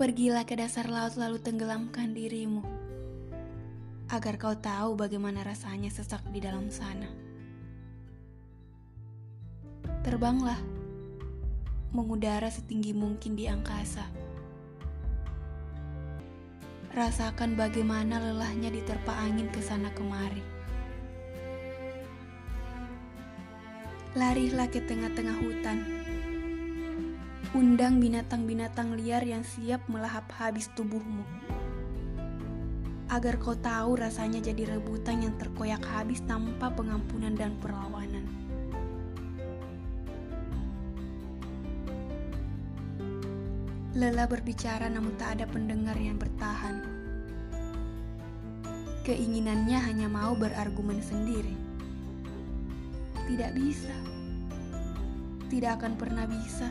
Pergilah ke dasar laut lalu tenggelamkan dirimu, agar kau tahu bagaimana rasanya sesak di dalam sana. Terbanglah, mengudara setinggi mungkin di angkasa. Rasakan bagaimana lelahnya diterpa angin ke sana kemari. Larilah ke tengah-tengah hutan. Undang binatang-binatang liar yang siap melahap habis tubuhmu. Agar kau tahu rasanya jadi rebutan yang terkoyak habis tanpa pengampunan dan perlawanan. Lelah berbicara namun tak ada pendengar yang bertahan. Keinginannya hanya mau berargumen sendiri. Tidak bisa. Tidak akan pernah bisa.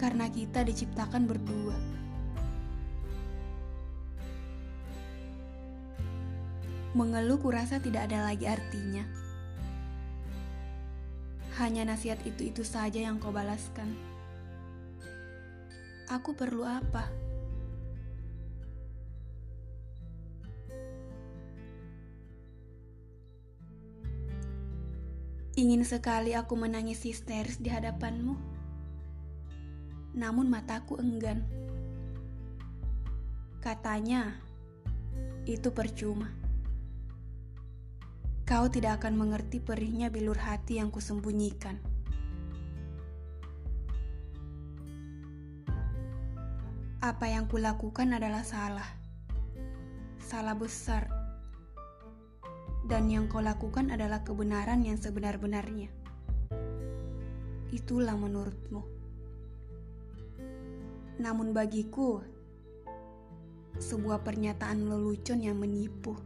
Karena kita diciptakan berdua. Mengeluh kurasa tidak ada lagi artinya. Hanya nasihat itu-itu saja yang kau balaskan. Aku perlu apa? Ingin sekali aku menangis histeris di hadapanmu. Namun mataku enggan. Katanya, itu percuma. Kau tidak akan mengerti perihnya bilur hati yang kusembunyikan. Apa yang kulakukan adalah salah. Salah besar. Dan yang kau lakukan adalah kebenaran yang sebenar-benarnya. Itulah menurutmu. Namun bagiku, sebuah pernyataan lelucon yang menipu.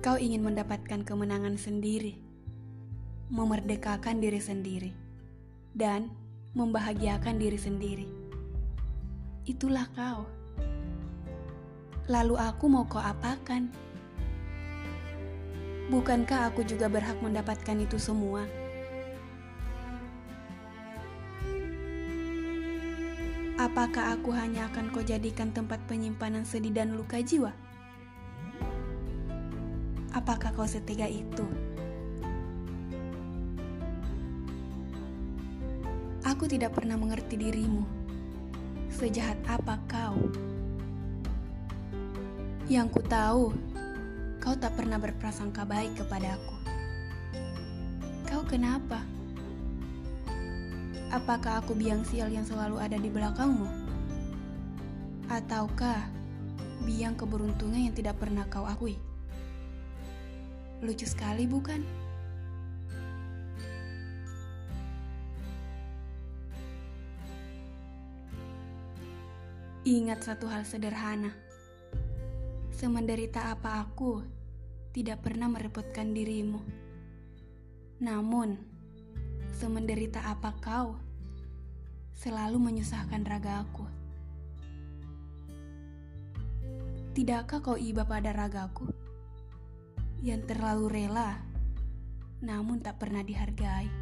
Kau ingin mendapatkan kemenangan sendiri, memerdekakan diri sendiri dan membahagiakan diri sendiri. Itulah kau. Lalu aku mau kau apakan? Bukankah aku juga berhak mendapatkan itu semua? Apakah aku hanya akan kau jadikan tempat penyimpanan sedih dan luka jiwa? Apakah kau setiga itu? Aku tidak pernah mengerti dirimu. Sejahat apa kau? Yang ku tahu, kau tak pernah berprasangka baik kepadaku. Kau kenapa? Apakah aku biang sial yang selalu ada di belakangmu? Ataukah biang keberuntungan yang tidak pernah kau akui? Lucu sekali, bukan? Ingat satu hal sederhana. Semenderita apa aku, tidak pernah merepotkan dirimu. Namun, semenderita apa kau, selalu menyusahkan ragaku. Tidakkah kau iba pada ragaku? Yang terlalu rela, namun tak pernah dihargai.